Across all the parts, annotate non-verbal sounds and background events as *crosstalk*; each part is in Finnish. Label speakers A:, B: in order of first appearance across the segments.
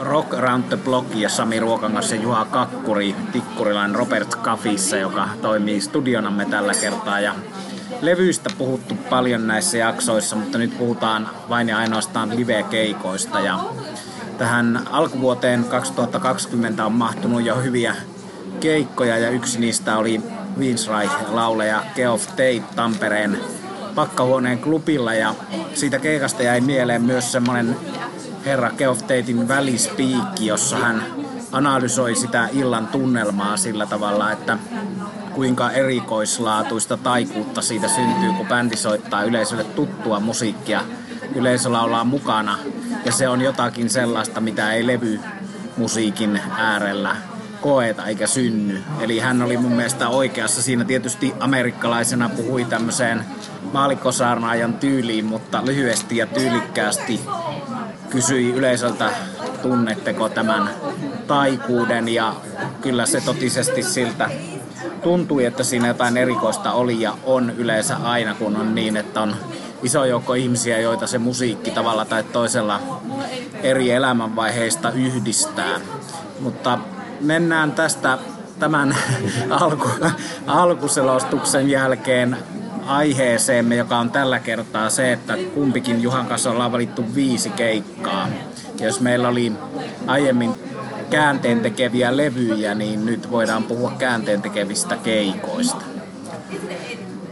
A: Rock Around the Block ja Sami Ruokangas ja Juha Kakkuri Tikkurilainen Robert Kafissa, joka toimii studionamme tällä kertaa. Ja levyistä puhuttu paljon näissä jaksoissa, mutta nyt puhutaan vain ja ainoastaan live-keikoista. Ja tähän alkuvuoteen 2020 on mahtunut jo hyviä keikkoja ja yksi niistä oli Winsreich-lauleja Geoff Tate Tampereen pakkahuoneen klubilla ja siitä keikasta jäi mieleen myös semmoinen herra Geoff Tatein välispiikki, jossa hän analysoi sitä illan tunnelmaa sillä tavalla, että kuinka erikoislaatuista taikuutta siitä syntyy, kun bändi soittaa yleisölle tuttua musiikkia. Yleisö laulaa mukana ja se on jotakin sellaista, mitä ei levy musiikin äärellä koeta eikä synny. Eli hän oli mun mielestä oikeassa. Siinä tietysti amerikkalaisena puhui tämmöiseen maalikkosaarnaajan tyyliin, mutta lyhyesti ja tyylikkäästi kysyi yleisöltä, tunnetteko tämän taikuuden ja kyllä se totisesti siltä tuntui, että siinä jotain erikoista oli ja on yleensä aina, kun on niin, että on iso joukko ihmisiä, joita se musiikki tavalla tai toisella eri elämänvaiheista yhdistää. Mutta mennään tästä tämän *laughs* alku, alkuselostuksen jälkeen aiheeseemme, joka on tällä kertaa se, että kumpikin Juhan kanssa ollaan valittu viisi keikkaa. Ja jos meillä oli aiemmin käänteen tekeviä levyjä, niin nyt voidaan puhua käänteen tekevistä keikoista.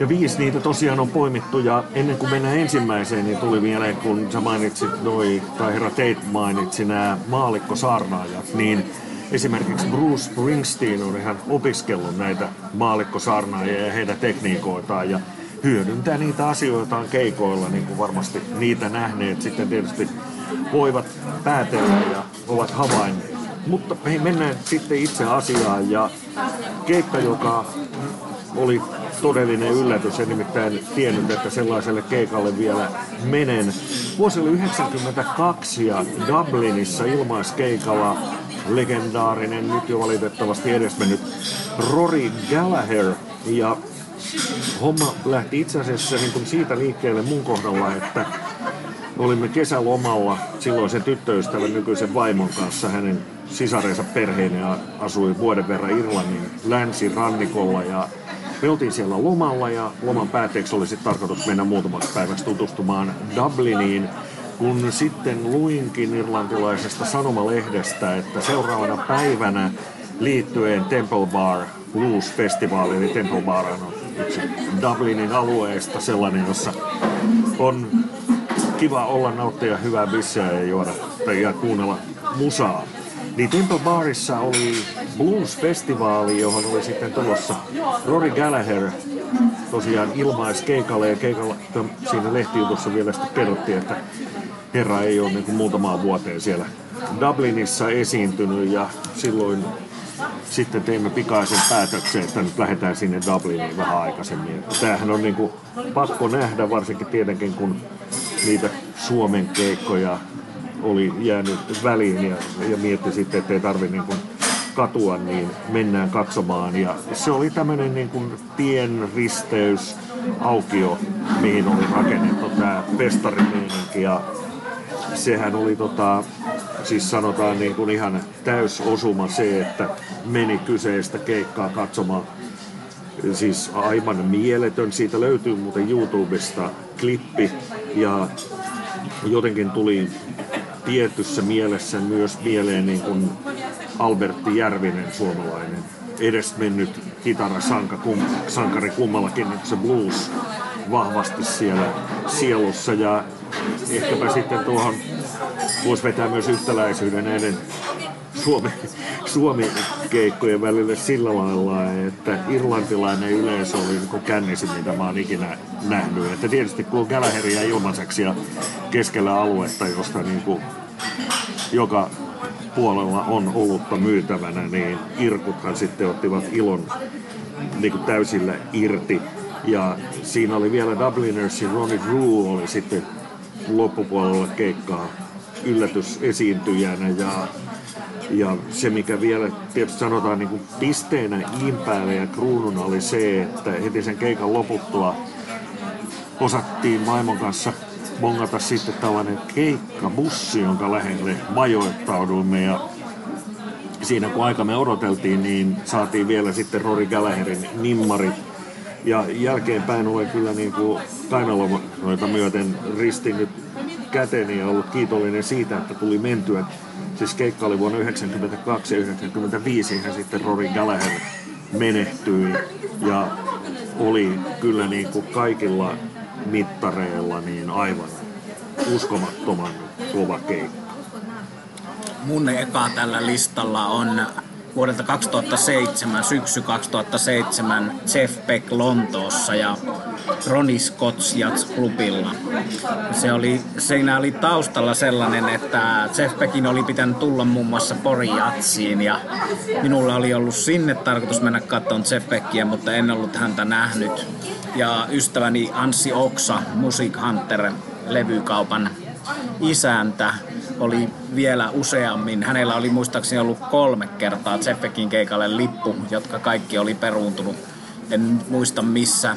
B: Ja viisi niitä tosiaan on poimittu ja ennen kuin mennään ensimmäiseen, niin tuli mieleen, kun sä mainitsit noi, tai herra Tate mainitsi nämä maallikkosaarnaajat, niin esimerkiksi Bruce Springsteen on ihan opiskellut näitä maallikkosaarnaajia ja heidän tekniikoitaan ja hyödyntää niitä asioitaan keikoilla, niin kuin varmasti niitä nähneet sitten tietysti voivat päätellä ja ovat havainneet. Mutta hei, mennään sitten itse asiaan ja keikka, joka oli todellinen yllätys, en nimittäin tiennyt, että sellaiselle keikalle vielä menen. Vuosi oli 92 ja Dublinissa ilmaiskeikalla legendaarinen, nyt jo valitettavasti edesmennyt Rory Gallagher. Ja homma lähti itse asiassa niin kuin siitä liikkeelle mun kohdalla, että olimme kesälomalla silloisen tyttöystävän nykyisen vaimon kanssa. Hänen sisarensa perheineen asui vuoden verran Irlannin länsirannikolla ja me oltiin siellä lomalla ja loman päätteeksi oli sitten tarkoitus mennä muutamaksi päiväksi tutustumaan Dubliniin, kun sitten luinkin irlantilaisesta sanomalehdestä, että seuraavana päivänä liittyen Temple Bar Blues Festival, eli Temple Bar on Dublinin alueesta sellainen, jossa on kiva olla nauttia hyvää bisseä ja juoda tai ja kuunnella musaa. Niin Temple Barissa oli blues-festivaali, johon oli sitten tulossa Rory Gallagher tosiaan ilmaiskeikalle ja keikalla siinä lehtijutussa vielä sitten kerrottiin, että herra ei ole niin kuin muutamaan vuoteen siellä Dublinissa esiintynyt ja silloin sitten teimme pikaisen päätöksen, että nyt lähdetään sinne Dubliniin vähän aikaisemmin. Tämähän on niin kuin pakko nähdä, varsinkin tietenkin kun niitä Suomen keikkoja oli jäänyt väliin ja, ja mietti sitten, että ei tarvitse niin kuin katua, niin mennään katsomaan. Ja se oli tämmöinen niin kuin tien risteys, aukio, mihin oli rakennettu tämä festarimeininki. Ja sehän oli tota, siis sanotaan niin kuin ihan täysosuma se, että meni kyseistä keikkaa katsomaan. Siis aivan mieletön. Siitä löytyy muuten YouTubesta klippi ja jotenkin tuli tietyssä mielessä myös mieleen niin kuin Albertti Järvinen, suomalainen edesmennyt kitarasankari kum, sankari kummallakin, niin se blues vahvasti siellä sielussa ja ehkäpä sitten tuohon voisi vetää myös yhtäläisyyden näiden Suomi, Suomi-keikkojen välille sillä lailla, että irlantilainen yleisö oli niin kännisin, mitä mä oon ikinä nähnyt. Että tietysti kun on Gallagheria ilmaiseksi ja keskellä aluetta, josta niin kuin joka puolella on olutta myytävänä, niin irkuthan sitten ottivat ilon niin kuin täysillä irti. Ja siinä oli vielä Dublinersin Ronnie Drew oli sitten loppupuolella keikkaa yllätysesiintyjänä ja ja se, mikä vielä tietysti sanotaan niin kuin pisteenä impäälle ja kruununa oli se, että heti sen keikan loputtua osattiin vaimon kanssa bongata sitten tällainen keikkabussi, jonka lähelle majoittauduimme ja siinä kun aika me odoteltiin, niin saatiin vielä sitten Rory Gallagherin nimmarit. Ja jälkeenpäin olen kyllä niin kuin kainaloita myöten ristinnyt käteni ja ollut kiitollinen siitä, että tuli mentyä. Siis keikka oli vuonna 1992 ja 1995 hän sitten Rory Gallagher menehtyi ja oli kyllä niin kuin kaikilla mittareilla niin aivan uskomattoman kova keikka.
A: Mun eka tällä listalla on vuodelta 2007, syksy 2007 Jeff Beck Lontoossa ja Ronnie Scott's Jazz Clubilla. Se oli, siinä oli taustalla sellainen, että Jeff Beckin oli pitänyt tulla muun muassa Pori Jatsiin ja minulla oli ollut sinne tarkoitus mennä katsomaan Jeff Beckia, mutta en ollut häntä nähnyt. Ja ystäväni Anssi Oksa, Music Hunter, levykaupan isäntä, oli vielä useammin. Hänellä oli muistaakseni ollut kolme kertaa Zeffekin keikalle lippu, jotka kaikki oli peruuntunut. En muista missä.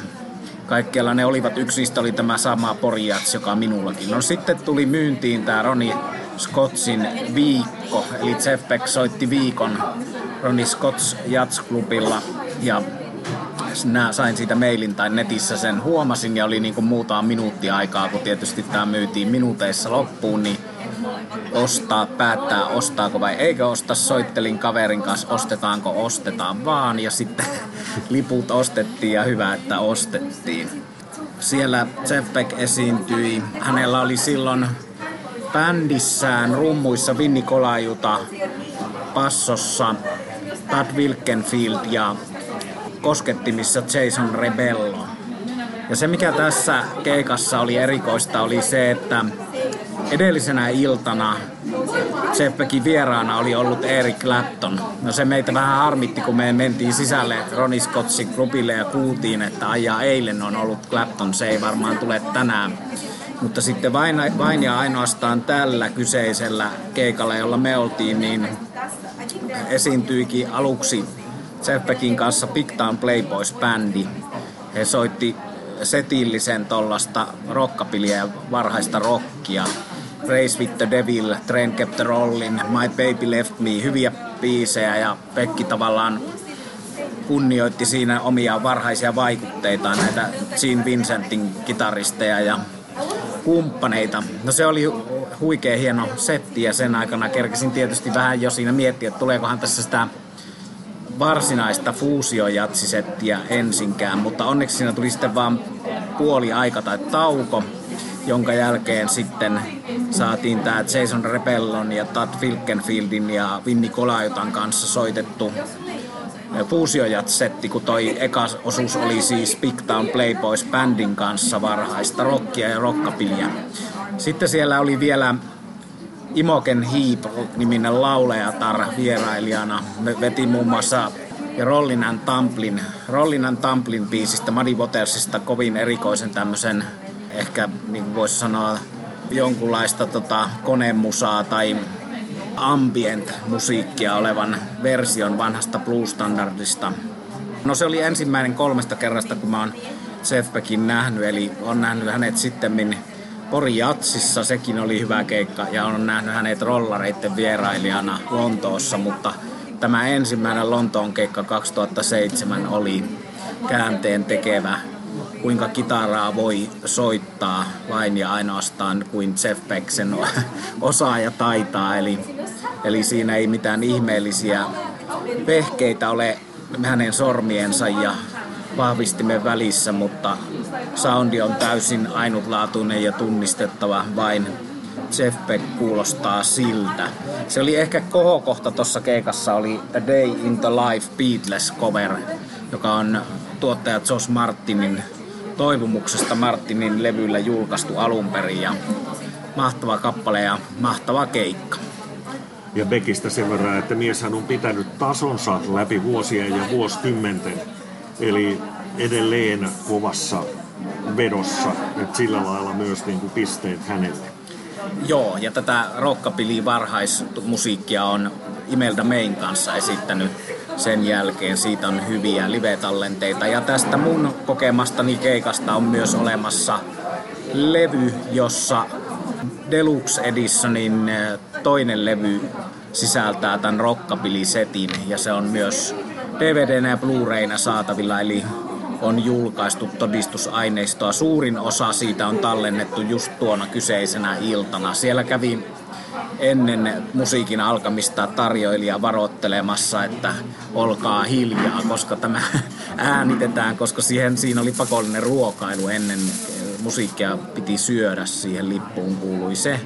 A: Kaikkialla ne olivat. Yksi niistä oli tämä sama Porjats, joka minullakin. No sitten tuli myyntiin tämä Ronnie Scottsin viikko. Eli Beck soitti viikon Ronnie Scotts Jazz Clubilla ja Nää sain siitä mailin tai netissä sen huomasin ja oli niin kuin muutama minuuttia aikaa, kun tietysti tämä myytiin minuuteissa loppuun, niin ostaa, päättää ostaako vai eikö osta. Soittelin kaverin kanssa, ostetaanko, ostetaan vaan. Ja sitten *laughs* liput ostettiin ja hyvä, että ostettiin. Siellä Beck esiintyi. Hänellä oli silloin bändissään rummuissa Vinni Kolajuta, passossa Tad Wilkenfield ja koskettimissa Jason Rebello. Ja se mikä tässä keikassa oli erikoista oli se, että edellisenä iltana Tseppekin vieraana oli ollut Eric Clapton. No se meitä vähän harmitti, kun me mentiin sisälle Ronnie Scottsin klubille ja kuultiin, että ajaa eilen on ollut Clapton, se ei varmaan tule tänään. Mutta sitten vain, vain ja ainoastaan tällä kyseisellä keikalla, jolla me oltiin, niin esiintyikin aluksi Tseppekin kanssa Big Town Playboys-bändi. He soitti setillisen tollasta rockapiliä ja varhaista rockia. Race with the Devil, Train Kept the Rollin, My Baby Left Me, hyviä biisejä ja Pekki tavallaan kunnioitti siinä omia varhaisia vaikutteitaan, näitä Gene Vincentin kitaristeja ja kumppaneita. No se oli huikea hieno setti ja sen aikana kerkesin tietysti vähän jo siinä miettiä, että tuleekohan tässä sitä varsinaista fuusiojatsisettiä ensinkään, mutta onneksi siinä tuli sitten vaan puoli aika tai tauko, jonka jälkeen sitten saatiin tämä Jason Rebellon ja Tad Filkenfieldin ja Vinni Kolajutan kanssa soitettu fuusiojatsetti, kun toi eka osuus oli siis Big Town Playboys bandin kanssa varhaista rockia ja rockapiliä. Sitten siellä oli vielä Imoken Heap niminen laulejatar vierailijana. Me veti muun muassa ja Rollinan Tamplin, Rollinan Tamplin biisistä Muddy Watersista kovin erikoisen tämmöisen, ehkä niin voisi sanoa jonkunlaista tota, konemusaa tai ambient-musiikkia olevan version vanhasta blues-standardista. No se oli ensimmäinen kolmesta kerrasta, kun mä oon Beckin nähnyt, eli on nähnyt hänet sitten Pori Jatsissa, sekin oli hyvä keikka, ja on nähnyt hänet rollareiden vierailijana Lontoossa, mutta tämä ensimmäinen Lontoon keikka 2007 oli käänteen tekevä, kuinka kitaraa voi soittaa vain ja ainoastaan kuin Jeff Beck sen osaa ja taitaa. Eli, eli siinä ei mitään ihmeellisiä vehkeitä ole hänen sormiensa ja vahvistimen välissä, mutta soundi on täysin ainutlaatuinen ja tunnistettava vain Jeff Beck kuulostaa siltä. Se oli ehkä kohokohta tuossa keikassa oli A Day in the Life Beatles cover, joka on tuottaja Josh Martinin toivomuksesta Martinin levyllä julkaistu alun perin ja mahtava kappale ja mahtava keikka.
B: Ja Beckistä sen verran, että mieshän on pitänyt tasonsa läpi vuosien ja vuosikymmenten. Eli edelleen kovassa vedossa, että sillä lailla myös niin kuin pisteet hänelle.
A: Joo, ja tätä rockapili varhaismusiikkia on Imelda Main kanssa esittänyt sen jälkeen. Siitä on hyviä live-tallenteita. Ja tästä mun kokemastani keikasta on myös olemassa levy, jossa Deluxe Editionin eh, toinen levy sisältää tämän rockabilly-setin ja se on myös DVD ja Blu-rayna saatavilla, eli on julkaistu todistusaineistoa. Suurin osa siitä on tallennettu just tuona kyseisenä iltana. Siellä kävi ennen musiikin alkamista tarjoilija varoittelemassa, että olkaa hiljaa, koska tämä *laughs* äänitetään, koska siihen, siinä oli pakollinen ruokailu ennen musiikkia piti syödä, siihen lippuun kuului se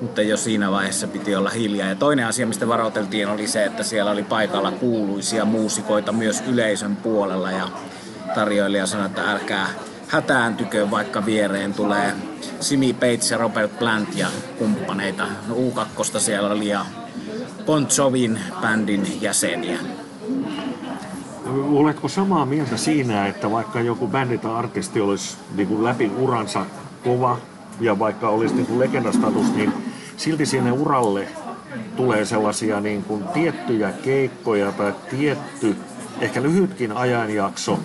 A: mutta jo siinä vaiheessa piti olla hiljaa. Ja toinen asia, mistä varoiteltiin, oli se, että siellä oli paikalla kuuluisia muusikoita myös yleisön puolella ja tarjoilija sanoi, että älkää hätääntykö, vaikka viereen tulee Simi Bates ja Robert Plant ja kumppaneita. No, U2 siellä oli ja Bon Jovin bändin jäseniä.
B: Oletko samaa mieltä siinä, että vaikka joku bändi tai artisti olisi niin kuin läpi uransa kova ja vaikka olisi niin kuin legendastatus, niin silti sinne uralle tulee sellaisia niin kuin tiettyjä keikkoja tai tietty, ehkä lyhytkin ajanjakso,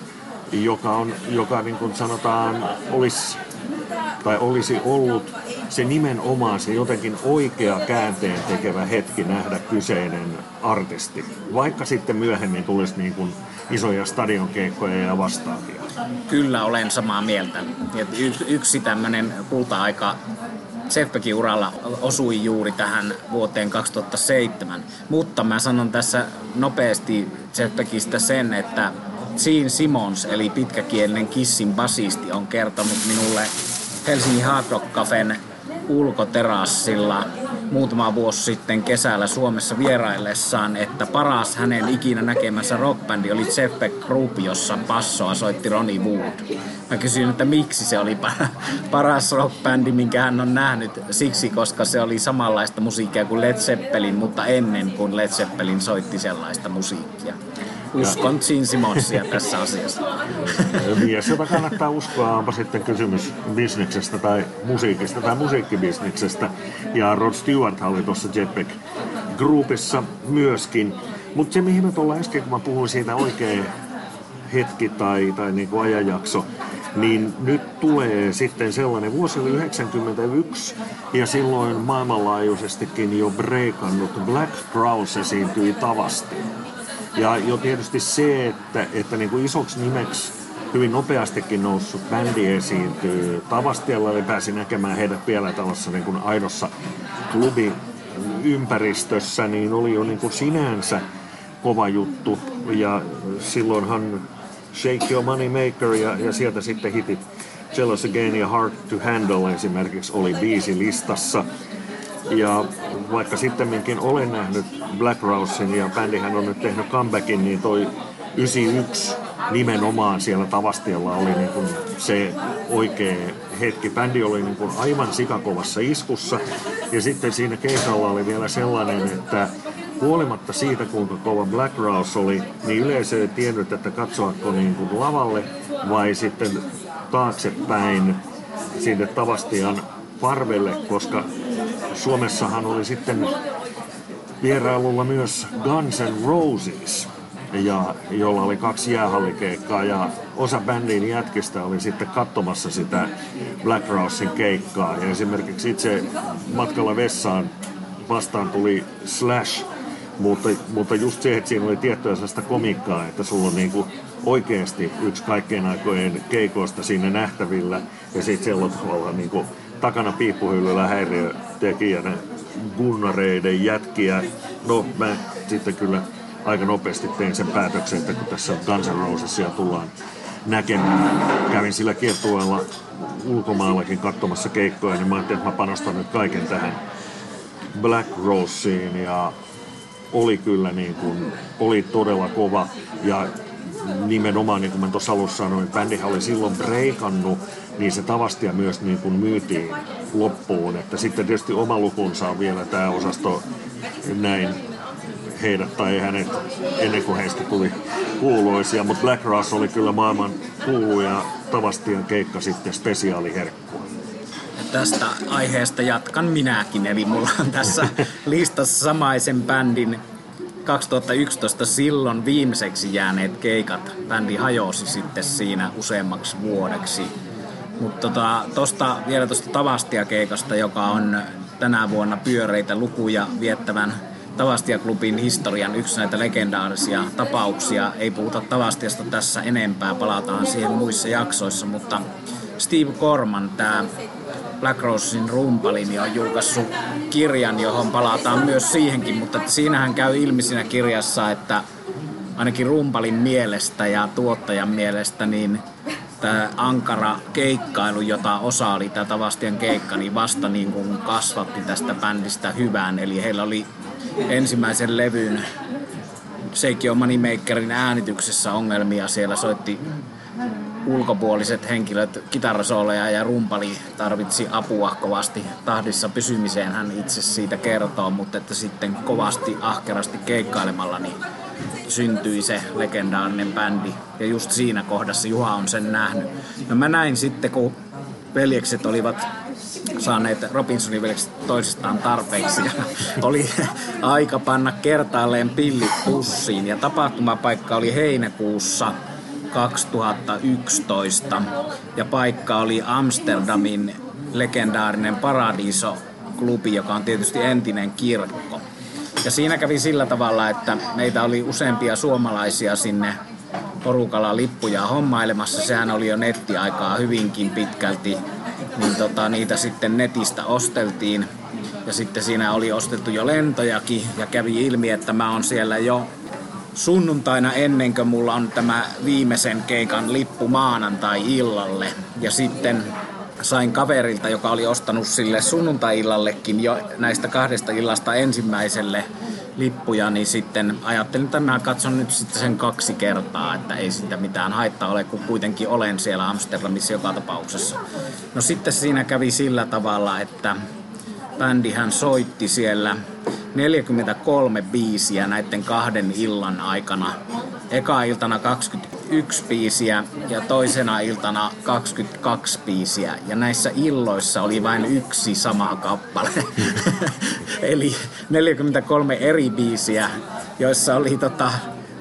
B: joka, on, joka niin kuin sanotaan olisi tai olisi ollut se nimenomaan se jotenkin oikea käänteen tekevä hetki nähdä kyseinen artisti. Vaikka sitten myöhemmin tulisi niin kuin isoja stadionkeikkoja ja vastaavia.
A: Kyllä olen samaa mieltä. Y- yksi tämmöinen kulta-aika Zeppekin uralla osui juuri tähän vuoteen 2007. Mutta mä sanon tässä nopeasti Zeppekistä sen, että Gene Simons, eli pitkäkielinen Kissin basisti, on kertonut minulle Helsingin Hard Rock Cafen ulkoterassilla muutama vuosi sitten kesällä Suomessa vieraillessaan, että paras hänen ikinä näkemänsä rockbändi oli Zeppe Group, jossa passoa soitti Ronnie Wood. Mä kysyin, että miksi se oli paras rockbändi, minkä hän on nähnyt. Siksi, koska se oli samanlaista musiikkia kuin Led Zeppelin, mutta ennen kuin Led Zeppelin soitti sellaista musiikkia. Uskon Gene Simonsia tässä asiassa.
B: Mies, jota kannattaa uskoa, onpa sitten kysymys bisneksestä tai musiikista tai musiikkibisneksestä. Ja Rod Stewart oli tuossa Jetpack Groupissa myöskin. Mutta se, mihin me tuolla äsken, kun mä puhuin siitä oikea hetki tai, tai niin kuin ajanjakso, niin nyt tulee sitten sellainen, vuosi oli 91 ja silloin maailmanlaajuisestikin jo breikannut Black Crowes esiintyi tavasti. Ja jo tietysti se, että, että niin kuin isoksi nimeksi hyvin nopeastikin noussut bändi esiintyy Tavastialla, eli pääsi näkemään heidät vielä tällaisessa niin kuin aidossa klubiympäristössä, niin oli jo niin kuin sinänsä kova juttu. Ja silloinhan Shake Your Money Maker ja, ja sieltä sitten hitit Jealous Again ja Hard to Handle esimerkiksi oli biisi listassa. Ja vaikka sittemminkin olen nähnyt Black Rousein ja bändihän on nyt tehnyt comebackin, niin toi 91 nimenomaan siellä Tavastialla oli niin kuin se oikea hetki. Bändi oli niin kuin aivan sikakovassa iskussa ja sitten siinä keikalla oli vielä sellainen, että huolimatta siitä kuinka kova Black Rouse oli, niin yleisö ei tiennyt, että katsoako niin kuin lavalle vai sitten taaksepäin sinne Tavastian parvelle, koska Suomessahan oli sitten vierailulla myös Guns N' Roses, ja, jolla oli kaksi jäähallikeikkaa ja osa bändin jätkistä oli sitten katsomassa sitä Black Rosein keikkaa. Ja esimerkiksi itse matkalla vessaan vastaan tuli Slash, mutta, mutta just se, että siinä oli tiettyä sellaista komikkaa, että sulla on niinku oikeasti yksi kaikkein aikojen keikoista siinä nähtävillä ja sitten siellä on tavallaan niinku takana piippuhyllyllä häiriötekijänä gunnareiden jätkiä. No mä sitten kyllä aika nopeasti tein sen päätöksen, että kun tässä Guns N' Rosesia tullaan näkemään. Kävin sillä kiertueella ulkomaallakin katsomassa keikkoja, niin mä ajattelin, että mä panostan nyt kaiken tähän Black Roseen ja oli kyllä niin kuin, oli todella kova ja nimenomaan niin kuin mä tuossa alussa sanoin, bändihän oli silloin breikannut niin se Tavastia myös niin kuin myytiin loppuun. Että sitten tietysti oma lukunsa on vielä tämä osasto näin heidät tai hänet ennen kuin heistä tuli kuuluisia, mutta Black Ross oli kyllä maailman kuuluja Tavastian keikka sitten spesiaaliherkkua.
A: Tästä aiheesta jatkan minäkin, eli mulla on tässä *laughs* listassa samaisen bändin 2011 silloin viimeiseksi jääneet keikat. Bändi hajosi sitten siinä useammaksi vuodeksi Mutta tota, tosta, vielä tuosta Tavastia-keikasta, joka on tänä vuonna pyöreitä lukuja viettävän Tavastia-klubin historian yksi näitä legendaarisia tapauksia. Ei puhuta Tavastiasta tässä enempää, palataan siihen muissa jaksoissa, mutta Steve Corman, tämä Black Rosein rumpali, niin on julkaissut kirjan, johon palataan myös siihenkin, mutta siinähän käy ilmi siinä kirjassa, että ainakin rumpalin mielestä ja tuottajan mielestä, niin tämä ankara keikkailu, jota osa oli tämä Tavastian keikka, niin vasta niin kuin kasvatti tästä bändistä hyvään. Eli heillä oli ensimmäisen levyn Seikio Moneymakerin äänityksessä ongelmia. Siellä soitti ulkopuoliset henkilöt, kitarasooleja ja rumpali tarvitsi apua kovasti tahdissa pysymiseen. Hän itse siitä kertoo, mutta että sitten kovasti ahkerasti keikkailemalla niin syntyi se legendaarinen bändi. Ja just siinä kohdassa Juha on sen nähnyt. No mä näin sitten, kun veljekset olivat saaneet Robinsonin veljekset toisistaan tarpeeksi ja *laughs* oli aika panna kertaalleen pillit pussiin. Ja tapahtumapaikka oli heinäkuussa 2011 ja paikka oli Amsterdamin legendaarinen Paradiso-klubi, joka on tietysti entinen kirkko. Ja siinä kävi sillä tavalla, että meitä oli useampia suomalaisia sinne porukalla lippuja hommailemassa. Sehän oli jo nettiaikaa hyvinkin pitkälti. Niin tota, niitä sitten netistä osteltiin. Ja sitten siinä oli ostettu jo lentojakin ja kävi ilmi, että mä oon siellä jo sunnuntaina ennen kuin mulla on tämä viimeisen keikan lippu maanantai-illalle. Ja sitten sain kaverilta, joka oli ostanut sille sunnuntai-illallekin jo näistä kahdesta illasta ensimmäiselle lippuja, niin sitten ajattelin, että mä katson nyt sitten sen kaksi kertaa, että ei sitä mitään haittaa ole, kun kuitenkin olen siellä Amsterdamissa joka tapauksessa. No sitten siinä kävi sillä tavalla, että bändihän soitti siellä 43 biisiä näiden kahden illan aikana. Eka iltana 21 biisiä ja toisena iltana 22 biisiä. Ja näissä illoissa oli vain yksi sama kappale. *laughs* Eli 43 eri biisiä, joissa oli tota,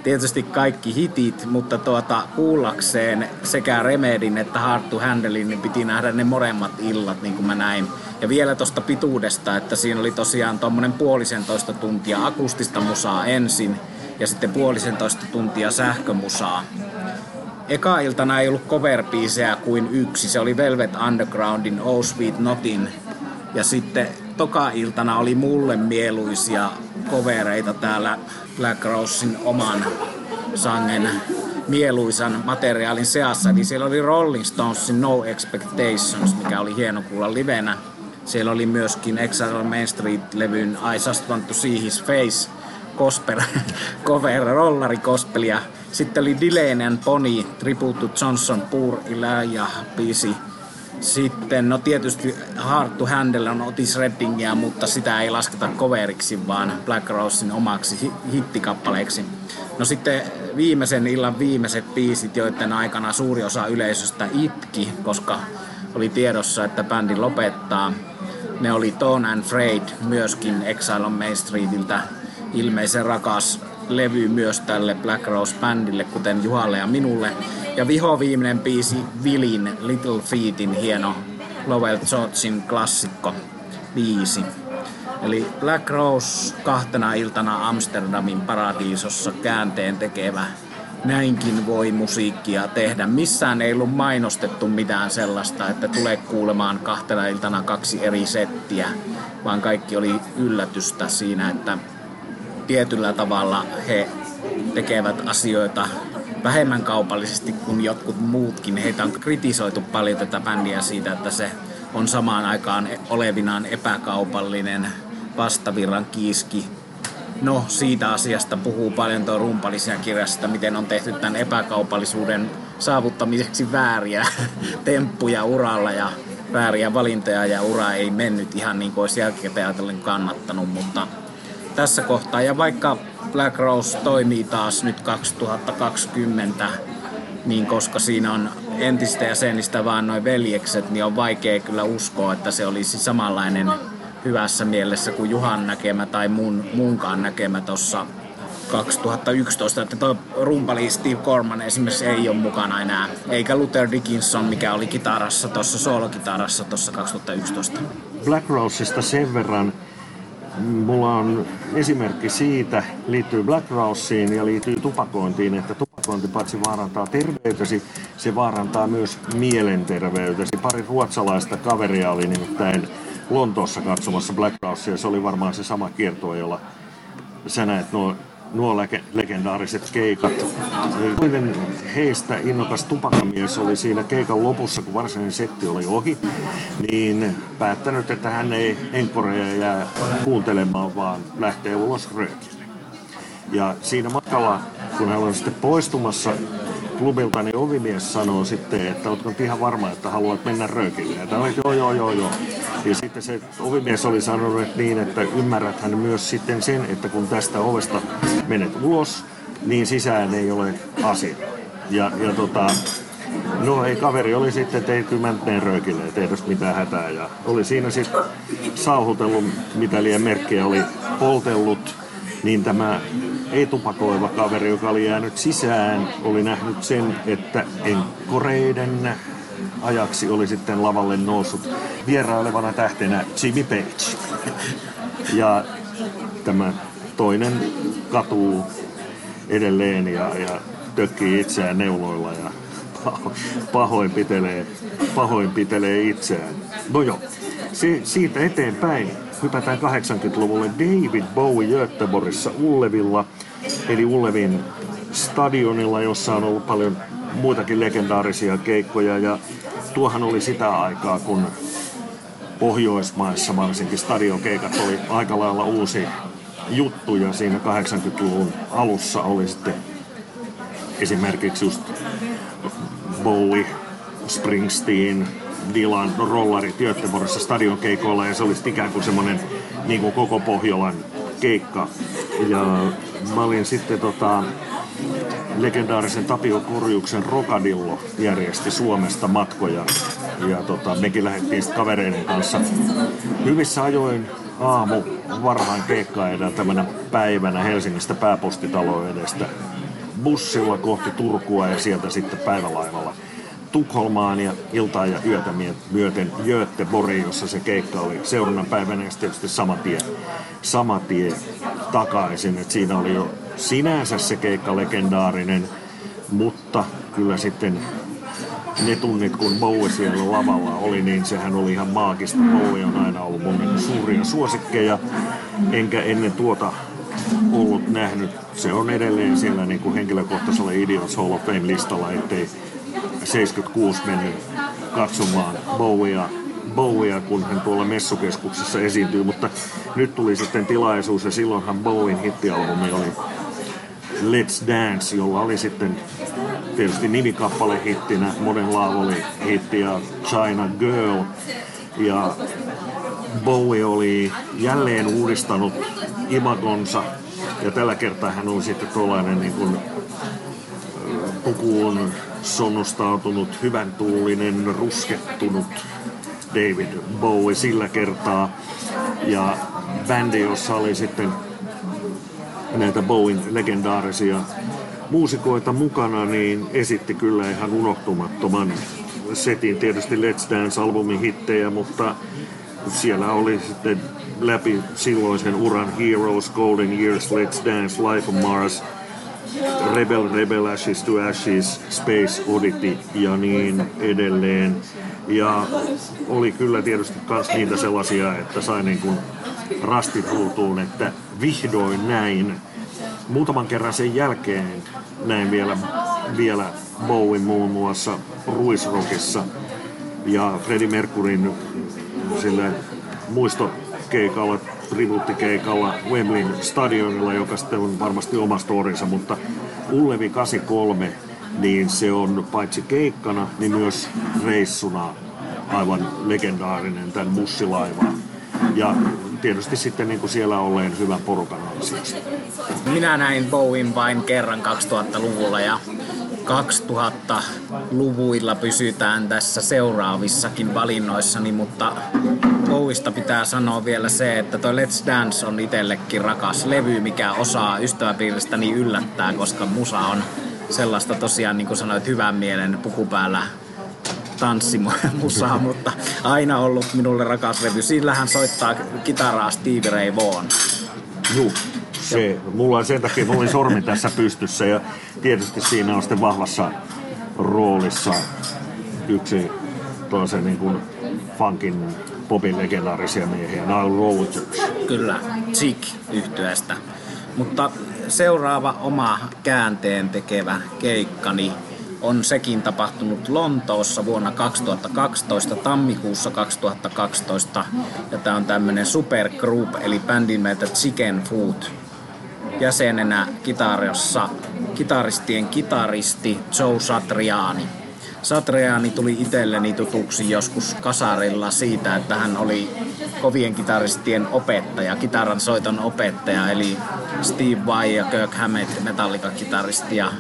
A: tietysti kaikki hitit, mutta tuota, kuullakseen sekä Remedin että Hard to Handlein, niin piti nähdä ne molemmat illat, niin kuin mä näin. Ja vielä tuosta pituudesta, että siinä oli tosiaan tuommoinen puolisentoista tuntia akustista musaa ensin ja sitten puolisentoista tuntia sähkömusaa. Eka iltana ei ollut cover kuin yksi, se oli Velvet Undergroundin Oh Sweet Notin. Ja sitten toka iltana oli mulle mieluisia kovereita täällä Black Rosein oman sangen mieluisan materiaalin seassa. Eli siellä oli Rolling Stonesin No Expectations, mikä oli hieno kuulla livenä. Siellä oli myöskin Exile Main Street-levyn I Just Want to See His Face gospel *laughs* cover, rollari gospelia. Sitten oli and Pony, Tribute Johnson, Poor Elijah biisi. Sitten, no tietysti Hard to Handle on Otis Reddingia, mutta sitä ei lasketa coveriksi, vaan Black Rosein omaksi hittikappaleeksi. No sitten viimeisen illan viimeiset biisit, joiden aikana suuri osa yleisöstä itki, koska oli tiedossa, että bändi lopettaa. Ne oli Tone and Freight, myöskin Exile on Main Streetiltä ilmeisen rakas levy myös tälle Black Rose-bändille, kuten Juhalle ja minulle. Ja viho viimeinen biisi Vilin Little Feetin hieno Lowell Georgein klassikko biisi. Eli Black Rose kahtena iltana Amsterdamin paradiisossa käänteen tekevä näinkin voi musiikkia tehdä. Missään ei ollut mainostettu mitään sellaista, että tulee kuulemaan kahtena iltana kaksi eri settiä, vaan kaikki oli yllätystä siinä, että tietyllä tavalla he tekevät asioita vähemmän kaupallisesti kuin jotkut muutkin. Heitä on kritisoitu paljon tätä bändiä siitä, että se on samaan aikaan olevinaan epäkaupallinen vastavirran kiiski No, siitä asiasta puhuu paljon tuo rumpalisia kirjasta, miten on tehty tämän epäkaupallisuuden saavuttamiseksi vääriä *laughs* temppuja uralla ja vääriä valintoja ja ura ei mennyt ihan niin kuin olisi jälkikäteen ajatellen kannattanut, mutta tässä kohtaa. Ja vaikka Black Rose toimii taas nyt 2020, niin koska siinä on entistä jäsenistä vaan noin veljekset, niin on vaikea kyllä uskoa, että se olisi samanlainen hyvässä mielessä kuin Juhan näkemä tai mun, munkaan näkemä tuossa 2011, että tuo rumpali Steve Corman esimerkiksi ei ole mukana enää, eikä Luther Dickinson, mikä oli kitarassa tuossa soolokitarassa tuossa 2011.
B: Black Roseista sen verran, mulla on esimerkki siitä, liittyy Black Roseen ja liittyy tupakointiin, että tupakointi paitsi vaarantaa terveytesi, se vaarantaa myös mielenterveytesi. Pari ruotsalaista kaveria oli nimittäin Lontoossa katsomassa Black Rosea, se oli varmaan se sama kiertue, jolla sä näet nuo nuo legendaariset keikat. Toinen heistä innokas tupakamies oli siinä keikan lopussa, kun varsinainen setti oli ohi, niin päättänyt, että hän ei enkoreja jää kuuntelemaan, vaan lähtee ulos röökille. Ja siinä matkalla, kun hän on sitten poistumassa klubilta, niin ovimies sanoo sitten, että oletko ihan varma, että haluat mennä röökille. Ja oli, joo, joo, joo, joo. Ja sitten se ovimies oli sanonut että niin, että ymmärrät hän myös sitten sen, että kun tästä ovesta menet ulos, niin sisään ei ole asia. Ja, ja tota, No ei, kaveri oli sitten, että ei kyllä menen röökille, että ei tässä mitään hätää. Ja oli siinä sitten sauhutellut, mitä liian merkkejä oli poltellut, niin tämä ei-tupakoiva kaveri, joka oli jäänyt sisään, oli nähnyt sen, että enkoreiden ajaksi oli sitten lavalle noussut vierailevana tähtenä Jimmy Page. Ja tämä toinen katuu edelleen ja, ja tökkii itseään neuloilla ja pahoinpitelee, pahoinpitelee itseään. No joo, si, siitä eteenpäin hypätään 80-luvulle David Bowie Göteborgissa Ullevilla, eli Ullevin stadionilla, jossa on ollut paljon muitakin legendaarisia keikkoja. Ja tuohan oli sitä aikaa, kun Pohjoismaissa varsinkin stadionkeikat oli aika lailla uusi juttu ja siinä 80-luvun alussa oli sitten esimerkiksi just Bowie, Springsteen, Dylan rollarit Göteborgissa stadionkeikoilla ja se olisi ikään kuin semmoinen niin kuin koko Pohjolan keikka. Ja mä olin sitten tota, legendaarisen Tapio Korjuksen Rokadillo järjesti Suomesta matkoja. Ja tota, mekin lähdettiin sitten kavereiden kanssa hyvissä ajoin aamu varhain keikkaa edeltävänä päivänä Helsingistä pääpostitaloon edestä bussilla kohti Turkua ja sieltä sitten päivälaivalla Tukholmaan ja iltaa ja yötä myöten Göteborg, jossa se keikka oli seuraavana päivänä ja tietysti sama tie, sama tie takaisin. Et siinä oli jo sinänsä se keikka legendaarinen, mutta kyllä sitten ne tunnit, kun Bowie siellä lavalla oli, niin sehän oli ihan maagista. Bowie on aina ollut mun suuria suosikkeja, enkä ennen tuota ollut nähnyt. Se on edelleen siellä niin kuin henkilökohtaisella Idiots Hall of Fame-listalla, ettei 76 mennyt katsomaan Bowiea, Bowiea, kun hän tuolla messukeskuksessa esiintyy, mutta nyt tuli sitten tilaisuus ja silloinhan Bowien hittialbumi oli Let's Dance, jolla oli sitten tietysti nimikappale hittinä, Modern Love oli hitti ja China Girl. Ja Bowie oli jälleen uudistanut imagonsa ja tällä kertaa hän oli sitten tuollainen niin kuin pukuun sonnustautunut, hyvän tuulinen, ruskettunut David Bowie sillä kertaa. Ja bändi, jossa oli sitten näitä Bowen legendaarisia muusikoita mukana, niin esitti kyllä ihan unohtumattoman setin. Tietysti Let's Dance-albumin hittejä, mutta siellä oli sitten läpi silloisen uran Heroes, Golden Years, Let's Dance, Life on Mars – Rebel, Rebel, Ashes to Ashes, Space Oddity ja niin edelleen. Ja oli kyllä tietysti myös niitä sellaisia, että sai niin kuin rastit ruutuun, että vihdoin näin. Muutaman kerran sen jälkeen näin vielä, vielä Bowen muun muassa Ruisrockissa ja Freddie Mercuryn sille muistokeikalla tribuuttikeikalla Wemblin stadionilla, joka sitten on varmasti oma storinsa, mutta Ullevi 83, niin se on paitsi keikkana, niin myös reissuna aivan legendaarinen tämän bussilaivan. Ja tietysti sitten niin kuin siellä olleen hyvän porukan ansiosta.
A: Minä näin Bowin vain kerran 2000-luvulla ja 2000-luvuilla pysytään tässä seuraavissakin valinnoissani, mutta Bowista pitää sanoa vielä se, että toi Let's Dance on itsellekin rakas levy, mikä osaa ystäväpiiristäni yllättää, koska musa on sellaista tosiaan, niin kuin sanoit, hyvän mielen pukupäällä tanssimusaa, *laughs* mutta aina ollut minulle rakas levy. Sillähän soittaa kitaraa Stevie Ray Vaughan.
B: Juu, se, mulla on sen takia, mulla oli sormi tässä pystyssä ja tietysti siinä on sitten vahvassa roolissa yksi toisen niin kuin funkin popin legendaarisia miehiä, Nile Rodgers.
A: Kyllä, Chick yhtyeestä. Mutta seuraava oma käänteen tekevä keikkani on sekin tapahtunut Lontoossa vuonna 2012, tammikuussa 2012. Ja tämä on tämmöinen supergroup, eli bändin nimeltä Chicken Food. Jäsenenä kitariossa kitaristien kitaristi Joe Satriani. Satriani tuli itselleni tutuksi joskus kasarilla siitä, että hän oli kovien kitaristien opettaja, kitaran soiton opettaja, eli Steve Vai ja Kirk Hammett, Metallica-kitaristi ja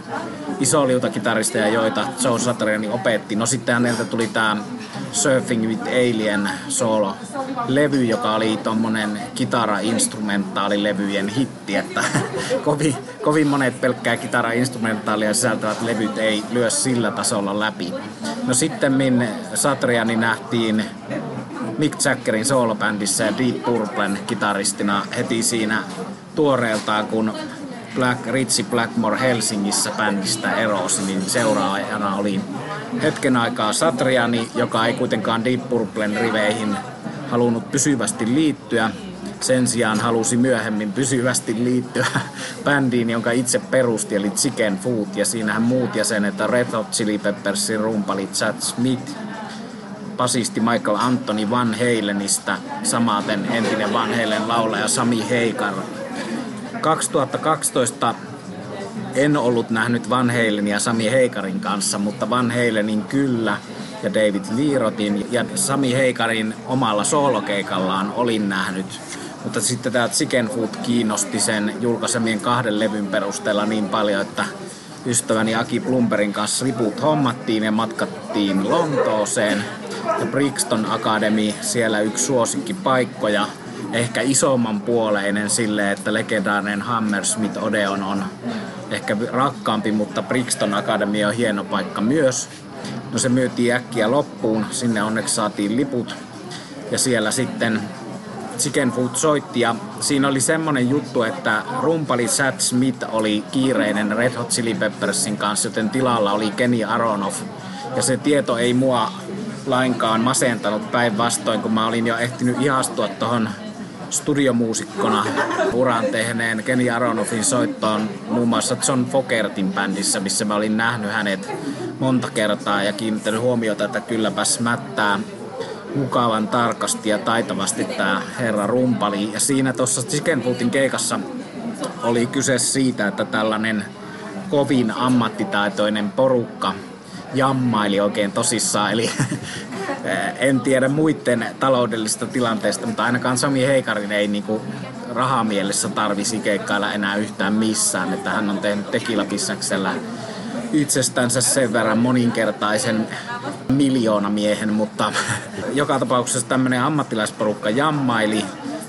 A: isoliuta-kitaristeja, joita Joe Satriani opetti. No sitten häneltä tuli tämä Surfing with Alien solo levy, joka oli tommonen kitara-instrumentaalilevyjen hitti, että *laughs* kovin, kovin monet pelkkää kitara-instrumentaalia sisältävät levyt ei lyö sillä tasolla läpi. No sitten min Satriani nähtiin Mick Jaggerin soolobändissä ja Deep Purplen kitaristina heti siinä tuoreeltaan, kun Black, Ritsi Blackmore Helsingissä bändistä erosi, niin seuraajana oli hetken aikaa Satriani, joka ei kuitenkaan Deep Purplen riveihin halunnut pysyvästi liittyä. Sen sijaan halusi myöhemmin pysyvästi liittyä *laughs* bändiin, jonka itse perusti, eli Chicken Food. Ja siinähän muut jäsenet, Red Hot Chili Peppersin rumpali Chad Smith, basisti Michael Anthony Van Halenista, samaten entinen Van Halen laulaja Sami Heikar. 2012 en ollut nähnyt Van Halen ja Sami Heikarin kanssa, mutta Van Halenin kyllä ja David Lirotin ja Sami Heikarin omalla soolokeikallaan olin nähnyt. Mutta sitten tämä Chicken Food kiinnosti sen julkaisemien kahden levyn perusteella niin paljon, että ystäväni Aki Plumberin kanssa liput hommattiin ja matkattiin Lontooseen. Ja Brixton Academy, siellä yksi suosikkipaikkoja, ehkä isomman puoleinen sille, että legendaarinen Hammersmith Odeon on ehkä rakkaampi, mutta Brixton Academy on hieno paikka myös. No se myytiin äkkiä loppuun, sinne onneksi saatiin liput. Ja siellä sitten Chicken Food soitti ja siinä oli semmonen juttu, että rumpali Chad Smith oli kiireinen Red Hot Chili Peppersin kanssa, joten tilalla oli Kenny Aronoff. Ja se tieto ei mua lainkaan masentanut päinvastoin, kun mä olin jo ehtinyt ihastua tuohon studiomuusikkona uran tehneen Kenny Aronoffin soittoon muun muassa John Fogertin bändissä, missä mä olin nähnyt hänet monta kertaa ja kiinnittänyt huomiota, että kylläpäs mättää mukavan tarkasti ja taitavasti tämä herra rumpali. Ja siinä tuossa Chicken keikassa oli kyse siitä, että tällainen kovin ammattitaitoinen porukka jammaili oikein tosissaan. Eli *laughs* en tiedä muiden taloudellista tilanteesta, mutta ainakaan Sami Heikarin ei niinku rahamielessä tarvisi keikkailla enää yhtään missään. Että hän on tehnyt tekilapissäksellä itsestänsä sen verran moninkertaisen miljoonamiehen, mutta *laughs* joka tapauksessa tämmöinen ammattilaisporukka jammaili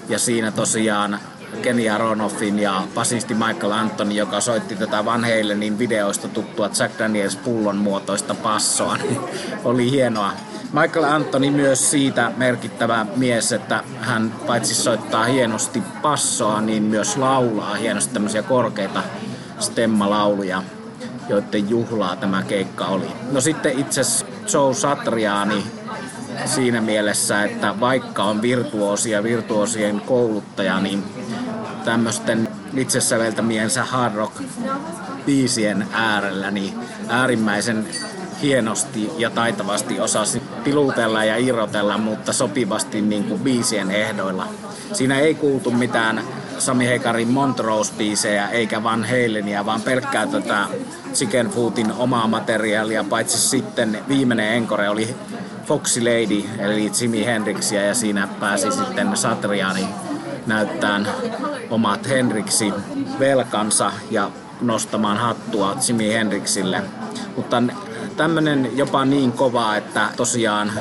A: ja siinä tosiaan Kenny Aronoffin ja basisti Michael Anthony, joka soitti tätä Van Halenin videoista tuttua Jack Daniels pullon muotoista passoa, *laughs* niin oli hienoa. Michael Anthony myös siitä merkittävä mies, että hän paitsi soittaa hienosti passoa, niin myös laulaa hienosti tämmöisiä korkeita stemmalauluja joiden juhlaa tämä keikka oli. No sitten itse Joe Satriani siinä mielessä, että vaikka on virtuosi ja virtuosien kouluttaja, niin tämmöisten itse säveltämiensä hard rock biisien äärellä niin äärimmäisen hienosti ja taitavasti osasi pilutella ja irrotella, mutta sopivasti niin kuin biisien ehdoilla. Siinä ei kuultu mitään Sami Heikarin Montrose-biisejä eikä Van Halenia, vaan pelkkää tätä Chicken Foodin omaa materiaalia, paitsi sitten viimeinen enkore oli Foxy Lady, eli Jimi Hendrixia, ja siinä pääsi sitten Satriani näyttämään omat Hendrixi velkansa ja nostamaan hattua Jimi Hendrixille. Mutta tämmönen jopa niin kova, että tosiaan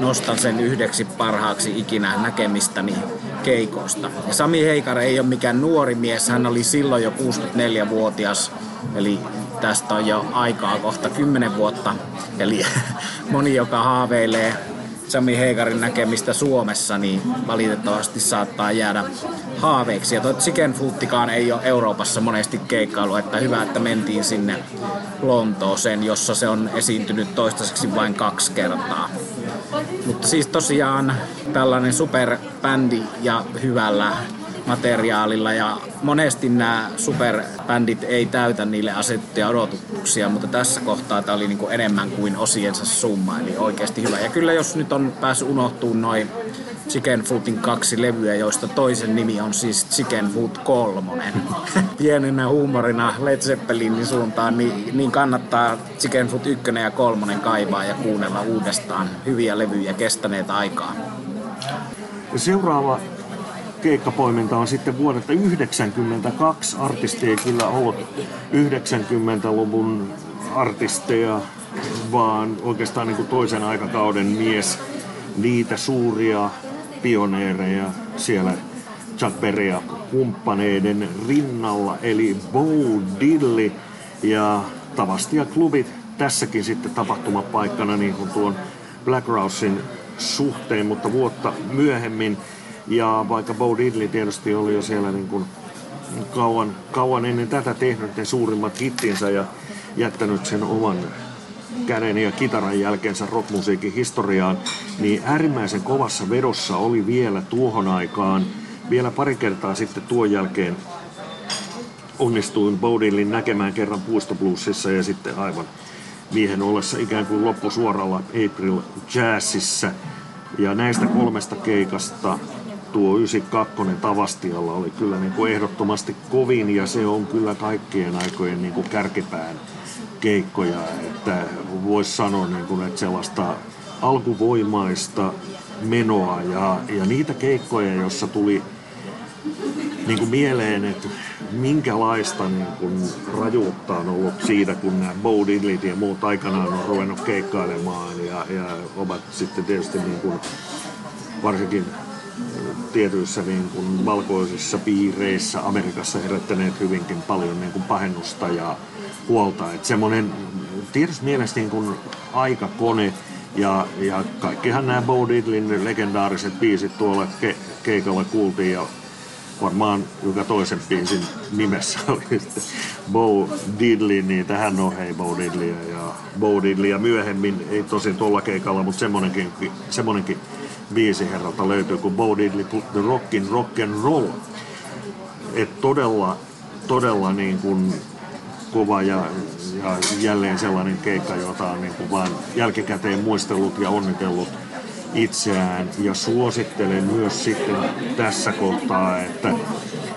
A: nostan sen yhdeksi parhaaksi ikinä näkemistäni keikoista. Ja Sami Heikar ei ole mikään nuori mies, hän oli silloin jo 64-vuotias, eli tästä on jo aikaa kohta 10 vuotta. Eli *laughs* moni, joka haaveilee Sami Heikarin näkemistä Suomessa, niin valitettavasti saattaa jäädä haaveiksi. Ja Foottikaan ei ole Euroopassa monesti keikkailu, että hyvä, että mentiin sinne Lontooseen, jossa se on esiintynyt toistaiseksi vain kaksi kertaa. Mutta siis tosiaan tällainen superbändi ja hyvällä materiaalilla ja monesti nämä superbändit ei täytä niille asettuja odotuksia, mutta tässä kohtaa tämä oli niin kuin enemmän kuin osiensa summa, eli oikeasti hyvä. Ja kyllä jos nyt on päässyt unohtumaan noin Chicken Footin kaksi levyä, joista toisen nimi on siis Chicken Food 3. *laughs* Pienenä huumorina Led Zeppelinin suuntaan, niin, niin kannattaa Chicken Food 1 ja 3 kaivaa ja kuunnella uudestaan hyviä levyjä kestäneet aikaa.
B: Seuraava keikkapoiminta on sitten vuodelta 1992. Artisti ei kyllä ollut 90-luvun artisteja, vaan oikeastaan niin kuin toisen aikakauden mies. Niitä suuria pioneereja siellä Chuck Berry ja kumppaneiden rinnalla, eli Bo Diddley. Ja Tavastia klubit tässäkin sitten tapahtumapaikkana niin kuin tuon Black Rousein suhteen, mutta vuotta myöhemmin. Ja vaikka Bo Diddley tietysti oli jo siellä niin kuin kauan, kauan ennen tätä tehnyt ne suurimmat hittinsä ja jättänyt sen oman käden ja kitaran jälkeensä rockmusiikin historiaan, niin äärimmäisen kovassa vedossa oli vielä tuohon aikaan, vielä pari kertaa sitten tuon jälkeen onnistuin Bodilin näkemään kerran Puistobluesissa ja sitten aivan miehen ollessa ikään kuin loppusuoralla April Jazzissa. Ja näistä kolmesta keikasta tuo 92 Tavastialla oli kyllä niin kuin ehdottomasti kovin ja se on kyllä kaikkien aikojen niin kuin kärkipään keikkoja, että voisi sanoa niin kuin, että sellaista alkuvoimaista menoa ja, ja niitä keikkoja, jossa tuli niin kuin mieleen, että minkälaista niin kuin rajuutta on ollut siitä, kun nämä Bo Diddleyt ja muut aikanaan on ruvennut keikkailemaan ja, ja ovat sitten tietysti niin kuin varsinkin tietyissä niin kuin valkoisissa piireissä Amerikassa herättäneet hyvinkin paljon niin kuin pahennusta ja huolta. Että semmoinen tietysti mielestä niin kuin aikakone ja, ja kaikkihan nämä Bo Diddlin legendaariset biisit tuolla ke, keikalla kuultiin ja varmaan joka toisen biisin nimessä *laughs* oli sitten Bo Diddley, niin tähän on hei Bo Diddley ja Bo Diddley ja myöhemmin, ei tosin tuolla keikalla, mutta semmonenkin, semmonenkin biisi herralta löytyy, kun Bo Diddley put the rockin rock and roll. Et todella, todella niin kuin kova ja, ja jälleen sellainen keikka, jota on niin kuin vaan jälkikäteen muistellut ja onnitellut itseään. Ja suosittelen myös sitten tässä kohtaa, että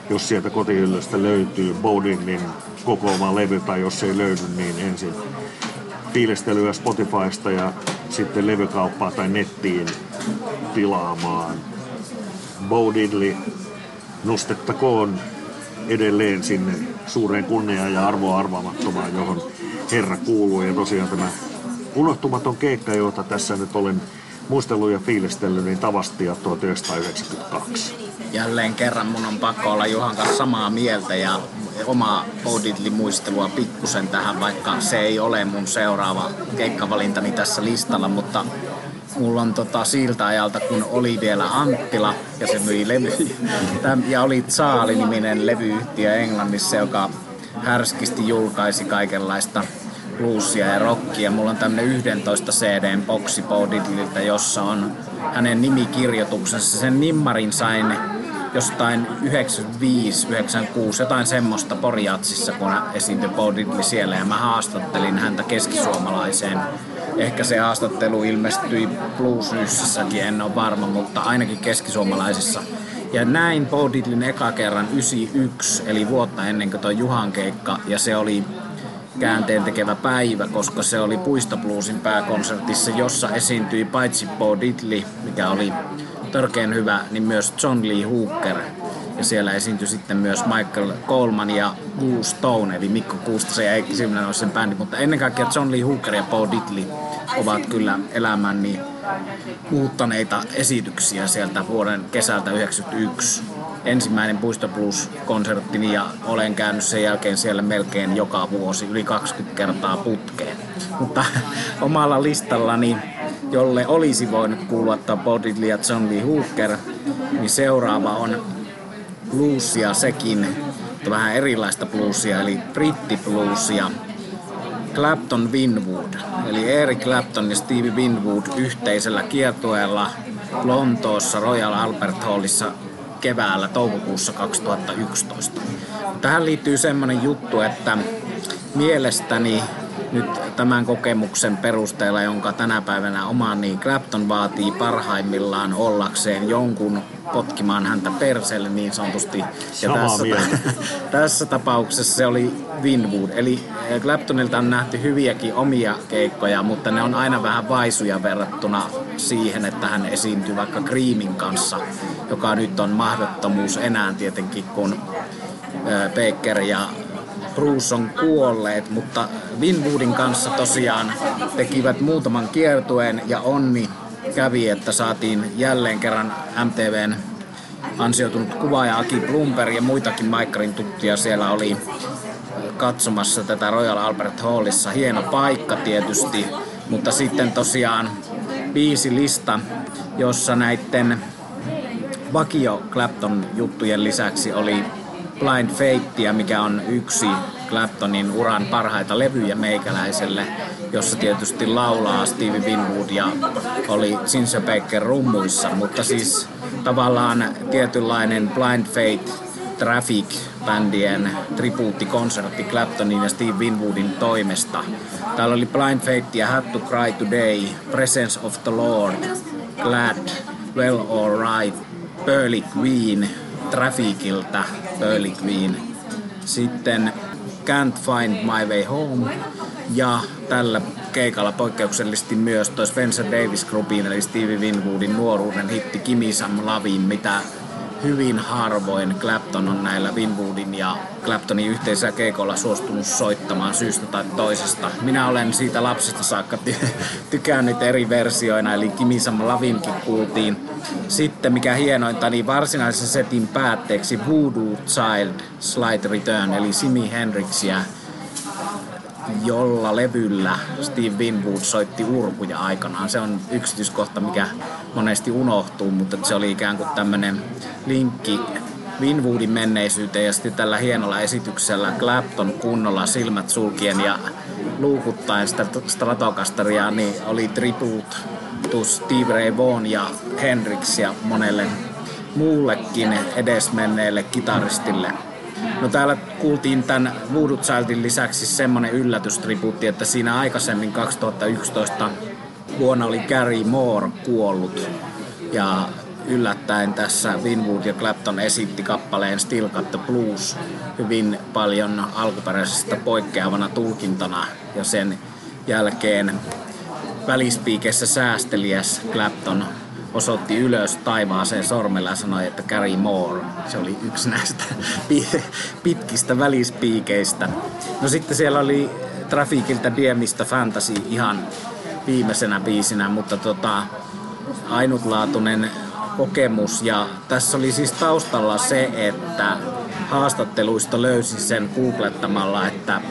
B: jos sieltä kotihyllystä löytyy Bodinin kokoama levy tai jos ei löydy, niin ensin fiilistelyä Spotifysta ja sitten levykauppaa tai nettiin tilaamaan. Bo nostettakoon edelleen sinne suureen kunniaan ja arvoa arvaamattomaan, johon herra kuuluu. Ja tosiaan tämä unohtumaton keikka, jota tässä nyt olen muistellut ja fiilistellyt, niin Tavastia 1992.
A: Jälleen kerran mun on pakko olla Juhan kanssa samaa mieltä ja omaa Bodidli-muistelua pikkusen tähän, vaikka se ei ole mun seuraava keikkavalintani tässä listalla, mutta mulla on tota siltä ajalta, kun oli vielä Anttila ja se myi levyjä. Ja oli Saali-niminen levyyhtiö Englannissa, joka härskisti julkaisi kaikenlaista bluesia ja rockia. Mulla on tämmönen 11 CDn boksi Bo jossa on hänen nimikirjoituksensa. Sen nimmarin sain jostain 95, 96, jotain semmoista Poriatsissa, kun esiintyi Bo siellä ja mä haastattelin häntä keskisuomalaiseen. Ehkä se haastattelu ilmestyi Blues en ole varma, mutta ainakin keskisuomalaisissa. Ja näin Bo Diddleyn eka kerran 91, eli vuotta ennen kuin toi Juhan keikka, ja se oli käänteen tekevä päivä, koska se oli Puistobluesin pääkonsertissa, jossa esiintyi paitsi Bo mikä oli törkeän hyvä, niin myös John Lee Hooker. Ja siellä esiintyi sitten myös Michael Coleman ja Gu Stone, eli Mikko Kuustosen ja Eikki sen bändi. Mutta ennen kaikkea John Lee Hooker ja Paul Diddley ovat kyllä elämäni muuttaneita esityksiä sieltä vuoden kesältä 1991 ensimmäinen Puisto Blues-konserttini ja olen käynyt sen jälkeen siellä melkein joka vuosi yli 20 kertaa putkeen. Mutta *laughs* omalla listallani, jolle olisi voinut kuulua Bob Diddley ja John Lee Hooker, niin seuraava on bluesia sekin, mutta vähän erilaista bluesia, eli brittibluesia. Clapton Winwood, eli Eric Clapton ja Stevie Winwood yhteisellä kiertueella Lontoossa Royal Albert Hallissa keväällä toukokuussa 2011. Tähän liittyy semmoinen juttu, että mielestäni nyt tämän kokemuksen perusteella, jonka tänä päivänä omaan, niin Clapton vaatii parhaimmillaan ollakseen jonkun potkimaan häntä perseelle niin sanotusti.
B: Ja tässä, *laughs*
A: tässä tapauksessa se oli Winwood. Eli eh, Claptonilta on nähty hyviäkin omia keikkoja, mutta ne on aina vähän vaisuja verrattuna siihen, että hän esiintyy vaikka Creamin kanssa, joka nyt on mahdottomuus enää tietenkin, kun eh, Baker ja Bruce on kuolleet, mutta Winwoodin kanssa tosiaan tekivät muutaman kiertueen ja onni kävi, että saatiin jälleen kerran MTVn ansioitunut kuvaaja Aki Blumper ja muitakin Maikkarin tuttuja siellä oli katsomassa tätä Royal Albert Hallissa. Hieno paikka tietysti, mutta sitten tosiaan viisi lista, jossa näiden vakio Clapton juttujen lisäksi oli Blind Fatea, mikä on yksi Claptonin uran parhaita levyjä meikäläiselle, jossa tietysti laulaa Stevie Winwood ja oli Ginger Baker rummuissa, mutta siis tavallaan tietynlainen Blind Fate Traffic-bändien tribuuttikonsertti Claptonin ja Steve Winwoodin toimesta. Täällä oli Blind Fate ja Had to Cry Today, Presence of the Lord, Glad, Well Alright, Pearly Queen, Trafficilta, Pearly Queen. Sitten Can't Find My Way Home ja tällä keikalla poikkeuksellisesti myös toi Spencer Davis Groupin eli Stevie Winwoodin nuoruuden hitti Kimisam Lavin, mitä hyvin harvoin Clapton on näillä Winwoodin ja Claptonin yhteisellä keikolla suostunut soittamaan syystä tai toisesta. Minä olen siitä lapsesta saakka ty- *laughs* tykännyt eri versioina, eli Kimisam Lavinkin kuultiin. Sitten mikä hienointa, niin varsinaisen setin päätteeksi Voodoo Child Slide Return, eli Simi Hendrixia jolla levyllä Steve Winwood soitti urkuja aikanaan. Se on yksityiskohta, mikä monesti unohtuu, mutta se oli ikään kuin tämmöinen linkki Winwoodin menneisyyteen ja sitten tällä hienolla esityksellä Clapton kunnolla silmät sulkien ja luukuttaen sitä Stratocasteria, niin oli tribute to Steve Ray Vaughan ja Hendrix ja monelle muullekin edesmenneelle kitaristille. No täällä kuultiin tämän Voodoo Childin lisäksi semmonen yllätystribuutti, että siinä aikaisemmin 2011 vuonna oli Gary Moore kuollut. Ja yllättäen tässä Winwood ja Clapton esitti kappaleen Still Got the Blues hyvin paljon alkuperäisestä poikkeavana tulkintana ja sen jälkeen välispiikessä säästeliäs Clapton osoitti ylös taivaaseen sormella ja sanoi, että Carry More. Se oli yksi näistä *laughs* pitkistä välispiikeistä. No sitten siellä oli Trafikiltä Diemistä Fantasy ihan viimeisenä biisinä, mutta tota, ainutlaatuinen kokemus. Ja tässä oli siis taustalla se, että haastatteluista löysin sen googlettamalla, että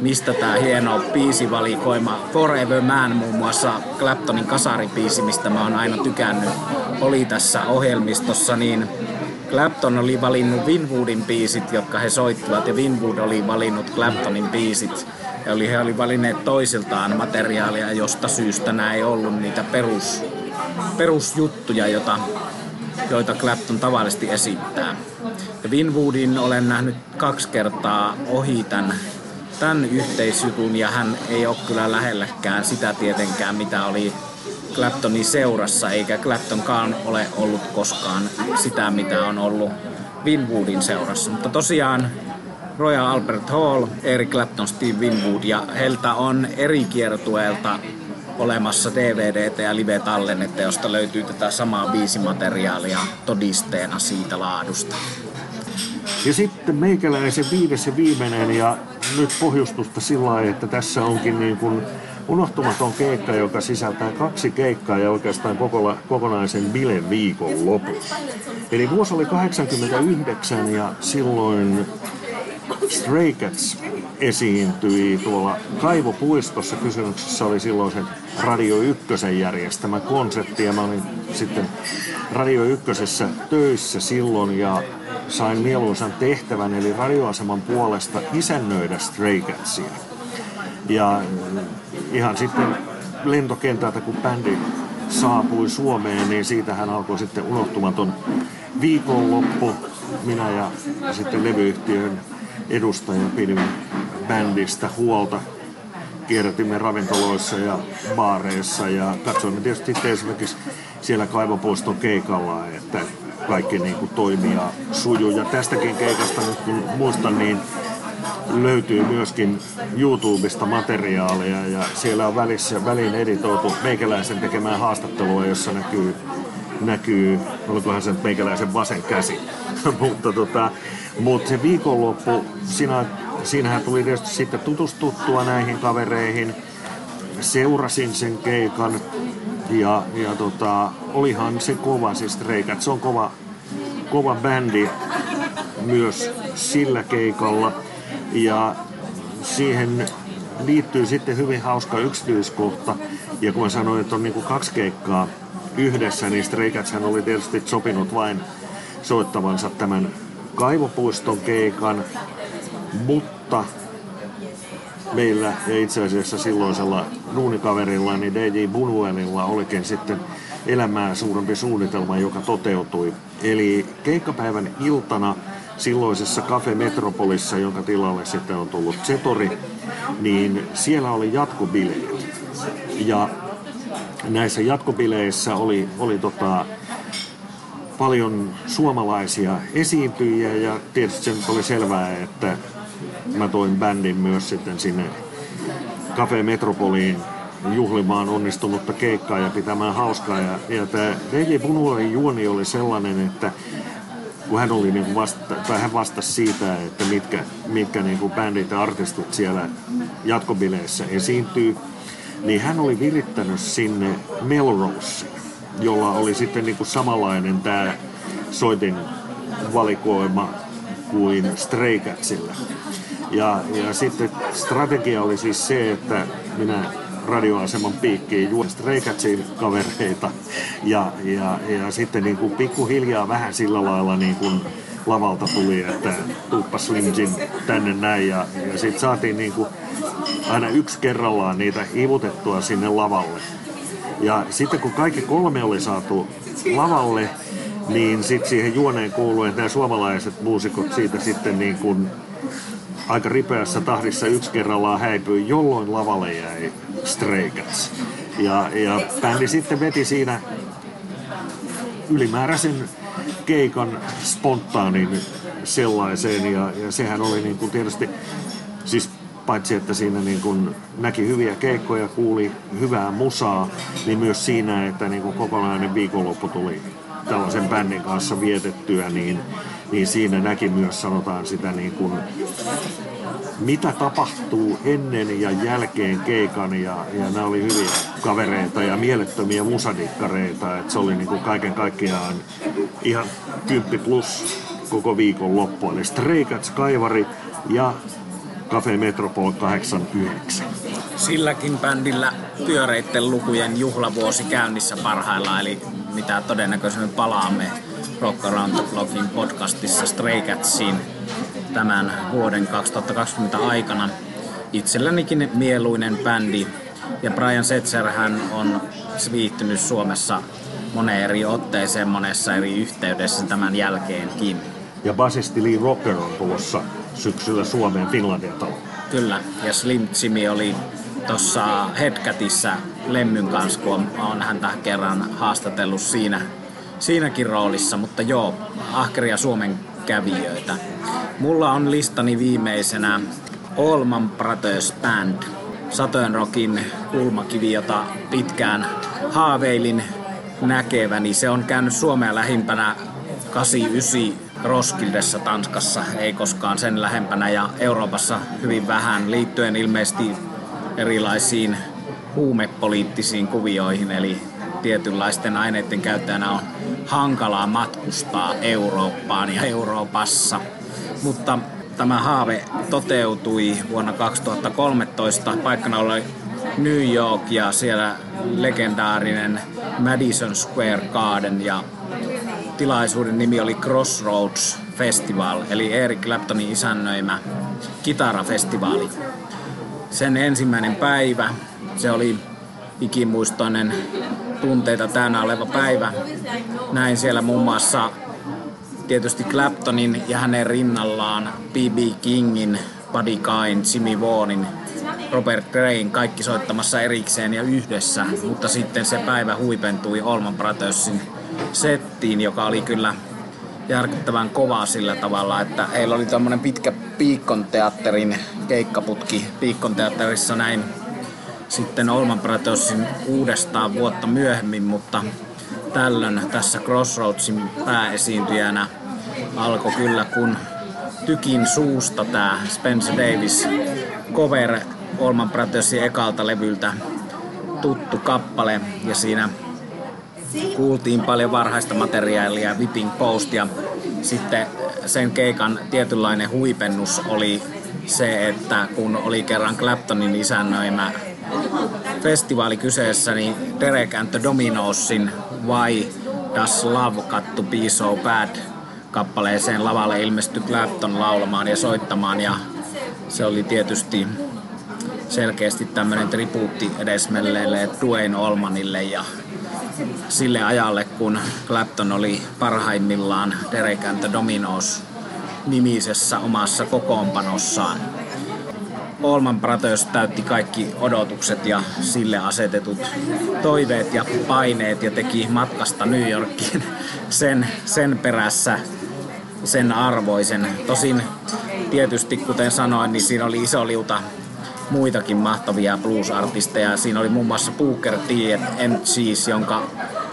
A: mistä tämä hieno biisivalikoima Forever Man muun muassa Claptonin kasaripiisi, mistä mä oon aina tykännyt, oli tässä ohjelmistossa, niin Clapton oli valinnut Winwoodin biisit, jotka he soittivat, ja Winwood oli valinnut Claptonin biisit. Oli, he oli valinneet toisiltaan materiaalia, josta syystä nämä ei ollut niitä perus, perusjuttuja, jota, joita Clapton tavallisesti esittää. Winwoodin olen nähnyt kaksi kertaa ohi tämän, tämän yhteisjutun ja hän ei ole kyllä lähelläkään sitä tietenkään, mitä oli Claptonin seurassa, eikä Claptonkaan ole ollut koskaan sitä, mitä on ollut Winwoodin seurassa. Mutta tosiaan Royal Albert Hall, Eric Clapton, Steve Winwood ja heiltä on eri kiertueelta olemassa DVDtä ja live-tallennetta, josta löytyy tätä samaa biisimateriaalia todisteena siitä laadusta.
B: Ja sitten meikäläisen viides ja viimeinen ja nyt pohjustusta sillä että tässä onkin niin kuin unohtumaton keikka, joka sisältää kaksi keikkaa ja oikeastaan kokola, kokonaisen bileviikon lopun. Eli vuosi oli 89 ja silloin Stray Cats esiintyi tuolla Kaivopuistossa. Kysymyksessä oli silloin Radio Ykkösen järjestämä konsertti ja mä olin sitten Radio Ykkösessä töissä silloin ja sain mieluisan tehtävän eli radioaseman puolesta isännöidä Stray Catsia. Ja ihan sitten lentokentältä, kun bändi saapui Suomeen, niin siitähän alkoi sitten unohtumaton viikonloppu. Minä ja sitten levyyhtiön edustaja pidimme bändistä huolta. Kierrätimme ravintoloissa ja baareissa ja katsoimme tietysti esimerkiksi siellä kaivopuiston keikalla, että kaikki niin kuin toimii ja sujuu. Ja tästäkin keikasta nyt kun muistan, niin löytyy myöskin YouTubesta materiaalia ja siellä on välissä, väliin editoitu meikäläisen tekemään haastattelua, jossa näkyy, näkyy olikohan se meikäläisen vasen käsi. *laughs* mutta, tota, mutta se viikonloppu, siinä, siinähän tuli tietysti sitten tutustuttua näihin kavereihin. Seurasin sen keikan ja, ja tota, olihan se kova, siis Reikat, se on kova, kova bändi myös sillä keikalla. Ja siihen liittyy sitten hyvin hauska yksityiskohta. Ja kun mä sanoin, että on niin kuin kaksi keikkaa yhdessä, niin Stray oli tietysti sopinut vain soittavansa tämän kaivopuiston keikan, mutta meillä ja itse asiassa silloisella duunikaverilla, niin DJ Bunuelilla olikin sitten elämää suurempi suunnitelma, joka toteutui. Eli keikkapäivän iltana silloisessa Cafe Metropolissa, jonka tilalle sitten on tullut Zetori, niin siellä oli jatkobileet. Ja näissä jatkobileissä oli, oli tota, paljon suomalaisia esiintyjiä ja tietysti se oli selvää, että mä toin bändin myös sitten sinne Cafe Metropoliin juhlimaan onnistunutta keikkaa ja pitämään hauskaa. Ja, ja tämä DJ Punuorin juoni oli sellainen, että kun hän, oli niin vasta, tai hän vastasi siitä, että mitkä, mitkä niin kuin bändit ja artistit siellä jatkobileissä esiintyy, niin hän oli virittänyt sinne Melrose, jolla oli sitten niin kuin samanlainen tämä soitin valikoima kuin Stray Catsillä. Ja, ja sitten strategia oli siis se, että minä radioaseman piikkiin juon Streikatsin kavereita ja, ja, ja sitten niin kuin pikkuhiljaa vähän sillä lailla niin kuin lavalta tuli, että tuppa Slimjin tänne näin ja, ja sitten saatiin niin kuin aina yksi kerrallaan niitä ivutettua sinne lavalle. Ja sitten kun kaikki kolme oli saatu lavalle, niin sitten siihen juoneen kuuluu, että nämä suomalaiset muusikot siitä sitten niin kuin aika ripeässä tahdissa yksi kerrallaan häipyi, jolloin lavalle jäi Stray Cats. Ja, ja bändi sitten veti siinä ylimääräisen keikan spontaanin sellaiseen ja, ja sehän oli niin kuin tietysti siis paitsi että siinä niin kuin näki hyviä keikkoja, kuuli hyvää musaa, niin myös siinä, että niin kuin kokonainen viikonloppu tuli tällaisen bändin kanssa vietettyä, niin, niin siinä näki myös sanotaan sitä niin kuin, mitä tapahtuu ennen ja jälkeen keikan ja, ja nämä oli hyviä kavereita ja mielettömiä musadikkareita, että se oli niin kuin kaiken kaikkiaan ihan 10 plus koko viikon loppu. Eli Stray Cats, Kaivari ja Cafe Metropol 89.
A: Silläkin bändillä pyöreitten lukujen juhlavuosi käynnissä parhaillaan, eli mitä todennäköisemmin palaamme Rock Around the Clockin podcastissa Stray Catsin tämän vuoden 2020 aikana. Itsellänikin mieluinen bändi ja Brian Setzer hän on viihtynyt Suomessa moneen eri otteeseen monessa eri yhteydessä tämän jälkeenkin.
B: Ja basisti Lee Rocker on tulossa syksyllä Suomeen Finlandia talo.
A: Kyllä, ja Slim Jimmy oli tuossa Headcatissa Lemmyn kanssa, kun on häntä kerran haastatellut siinä, siinäkin roolissa, mutta joo, ahkeria Suomen kävijöitä. Mulla on listani viimeisenä Allman Brothers Band, Satojen Rockin kulmakivi, jota pitkään haaveilin näkeväni. Se on käynyt Suomea lähimpänä 89 Roskildessa Tanskassa, ei koskaan sen lähempänä ja Euroopassa hyvin vähän liittyen ilmeisesti erilaisiin huumepoliittisiin kuvioihin, eli tietynlaisten aineiden käyttäjänä on hankalaa matkustaa Eurooppaan ja Euroopassa. Mutta tämä haave toteutui vuonna 2013. Paikkana oli New York ja siellä legendaarinen Madison Square Garden ja tilaisuuden nimi oli Crossroads Festival, eli Eric Claptonin isännöimä kitarafestivaali. Sen ensimmäinen päivä, se oli ikimuistoinen tunteita täynnä oleva päivä. Näin siellä muun muassa tietysti Claptonin ja hänen rinnallaan B.B. Kingin, Buddy Kain, Jimmy Vaughanin, Robert Grayn kaikki soittamassa erikseen ja yhdessä, mutta sitten se päivä huipentui Allman Brothersin settiin, joka oli kyllä järkyttävän kova sillä tavalla, että heillä oli tämmöinen pitkä Piikkon teatterin keikkaputki Piikkon teatterissa näin sitten Olman Brothersin uudestaan vuotta myöhemmin, mutta tällöin tässä Crossroadsin pääesiintyjänä alkoi kyllä kun tykin suusta tämä Spencer Davis cover Olman Brothersin ekalta levyltä tuttu kappale ja siinä kuultiin paljon varhaista materiaalia, Whipping Post ja sitten sen keikan tietynlainen huipennus oli se, että kun oli kerran Claptonin isännöimä festivaali kyseessä, niin Derek and the Dominosin Why Does Love Cut to Be So Bad kappaleeseen lavalle ilmestyi Clapton laulamaan ja soittamaan ja se oli tietysti selkeästi tämmöinen tribuutti edesmelleelle Dwayne Olmanille ja sille ajalle, kun Clapton oli parhaimmillaan Derek and the Dominos nimisessä omassa kokoonpanossaan. Allman Brothers täytti kaikki odotukset ja sille asetetut toiveet ja paineet ja teki matkasta New Yorkiin sen, sen perässä sen arvoisen. Tosin tietysti, kuten sanoin, niin siinä oli iso liuta muitakin mahtavia blues-artisteja. Siinä oli muun muassa Booker T. Cheese, jonka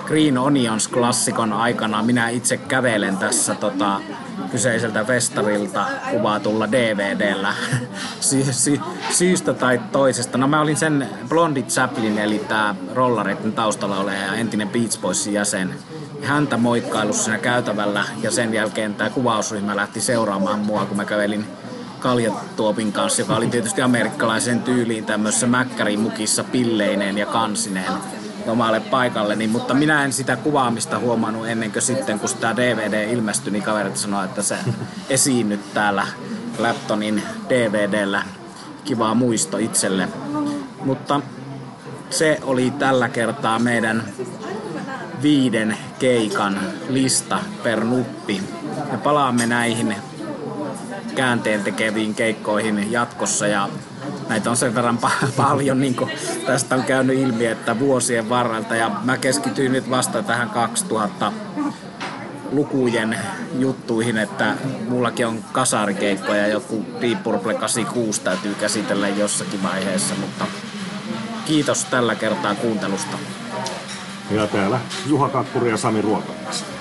A: Green Onions-klassikon aikana minä itse kävelen tässä tota, kyseiseltä festarilta kuvatulla DVDllä *laughs* sy- sy- syystä tai toisesta. No mä olin sen Blondie Chaplin, eli tämä rollareiden taustalla oleva entinen Beach Boysin jäsen. Häntä moikkailussa siinä käytävällä ja sen jälkeen tämä kuvausryhmä lähti seuraamaan mua, kun mä kävelin Kaljatuopin kanssa, joka oli tietysti amerikkalaisen tyyliin tämmöisessä mäkkärimukissa pilleineen ja kansineen omalle paikalleni, mutta minä en sitä kuvaamista huomannut ennen kuin sitten, kun tämä DVD ilmestyi, niin kaverit sanoi, että se esiinnyt täällä Claptonin DVDllä. Kiva muisto itselle. Mutta se oli tällä kertaa meidän viiden keikan lista per nuppi. Me palaamme näihin käänteen tekeviin keikkoihin jatkossa ja näitä on sen verran pa- *laughs* paljon, niin kuin tästä on käynyt ilmi, että vuosien varrelta ja mä keskityin nyt vasta tähän 2000 lukujen juttuihin, että mullakin on kasarikeikkoja, joku Deep Purple 86 täytyy käsitellä jossakin vaiheessa, mutta kiitos tällä kertaa kuuntelusta.
B: Ja täällä Juha Kakkuri ja Sami Ruokamies.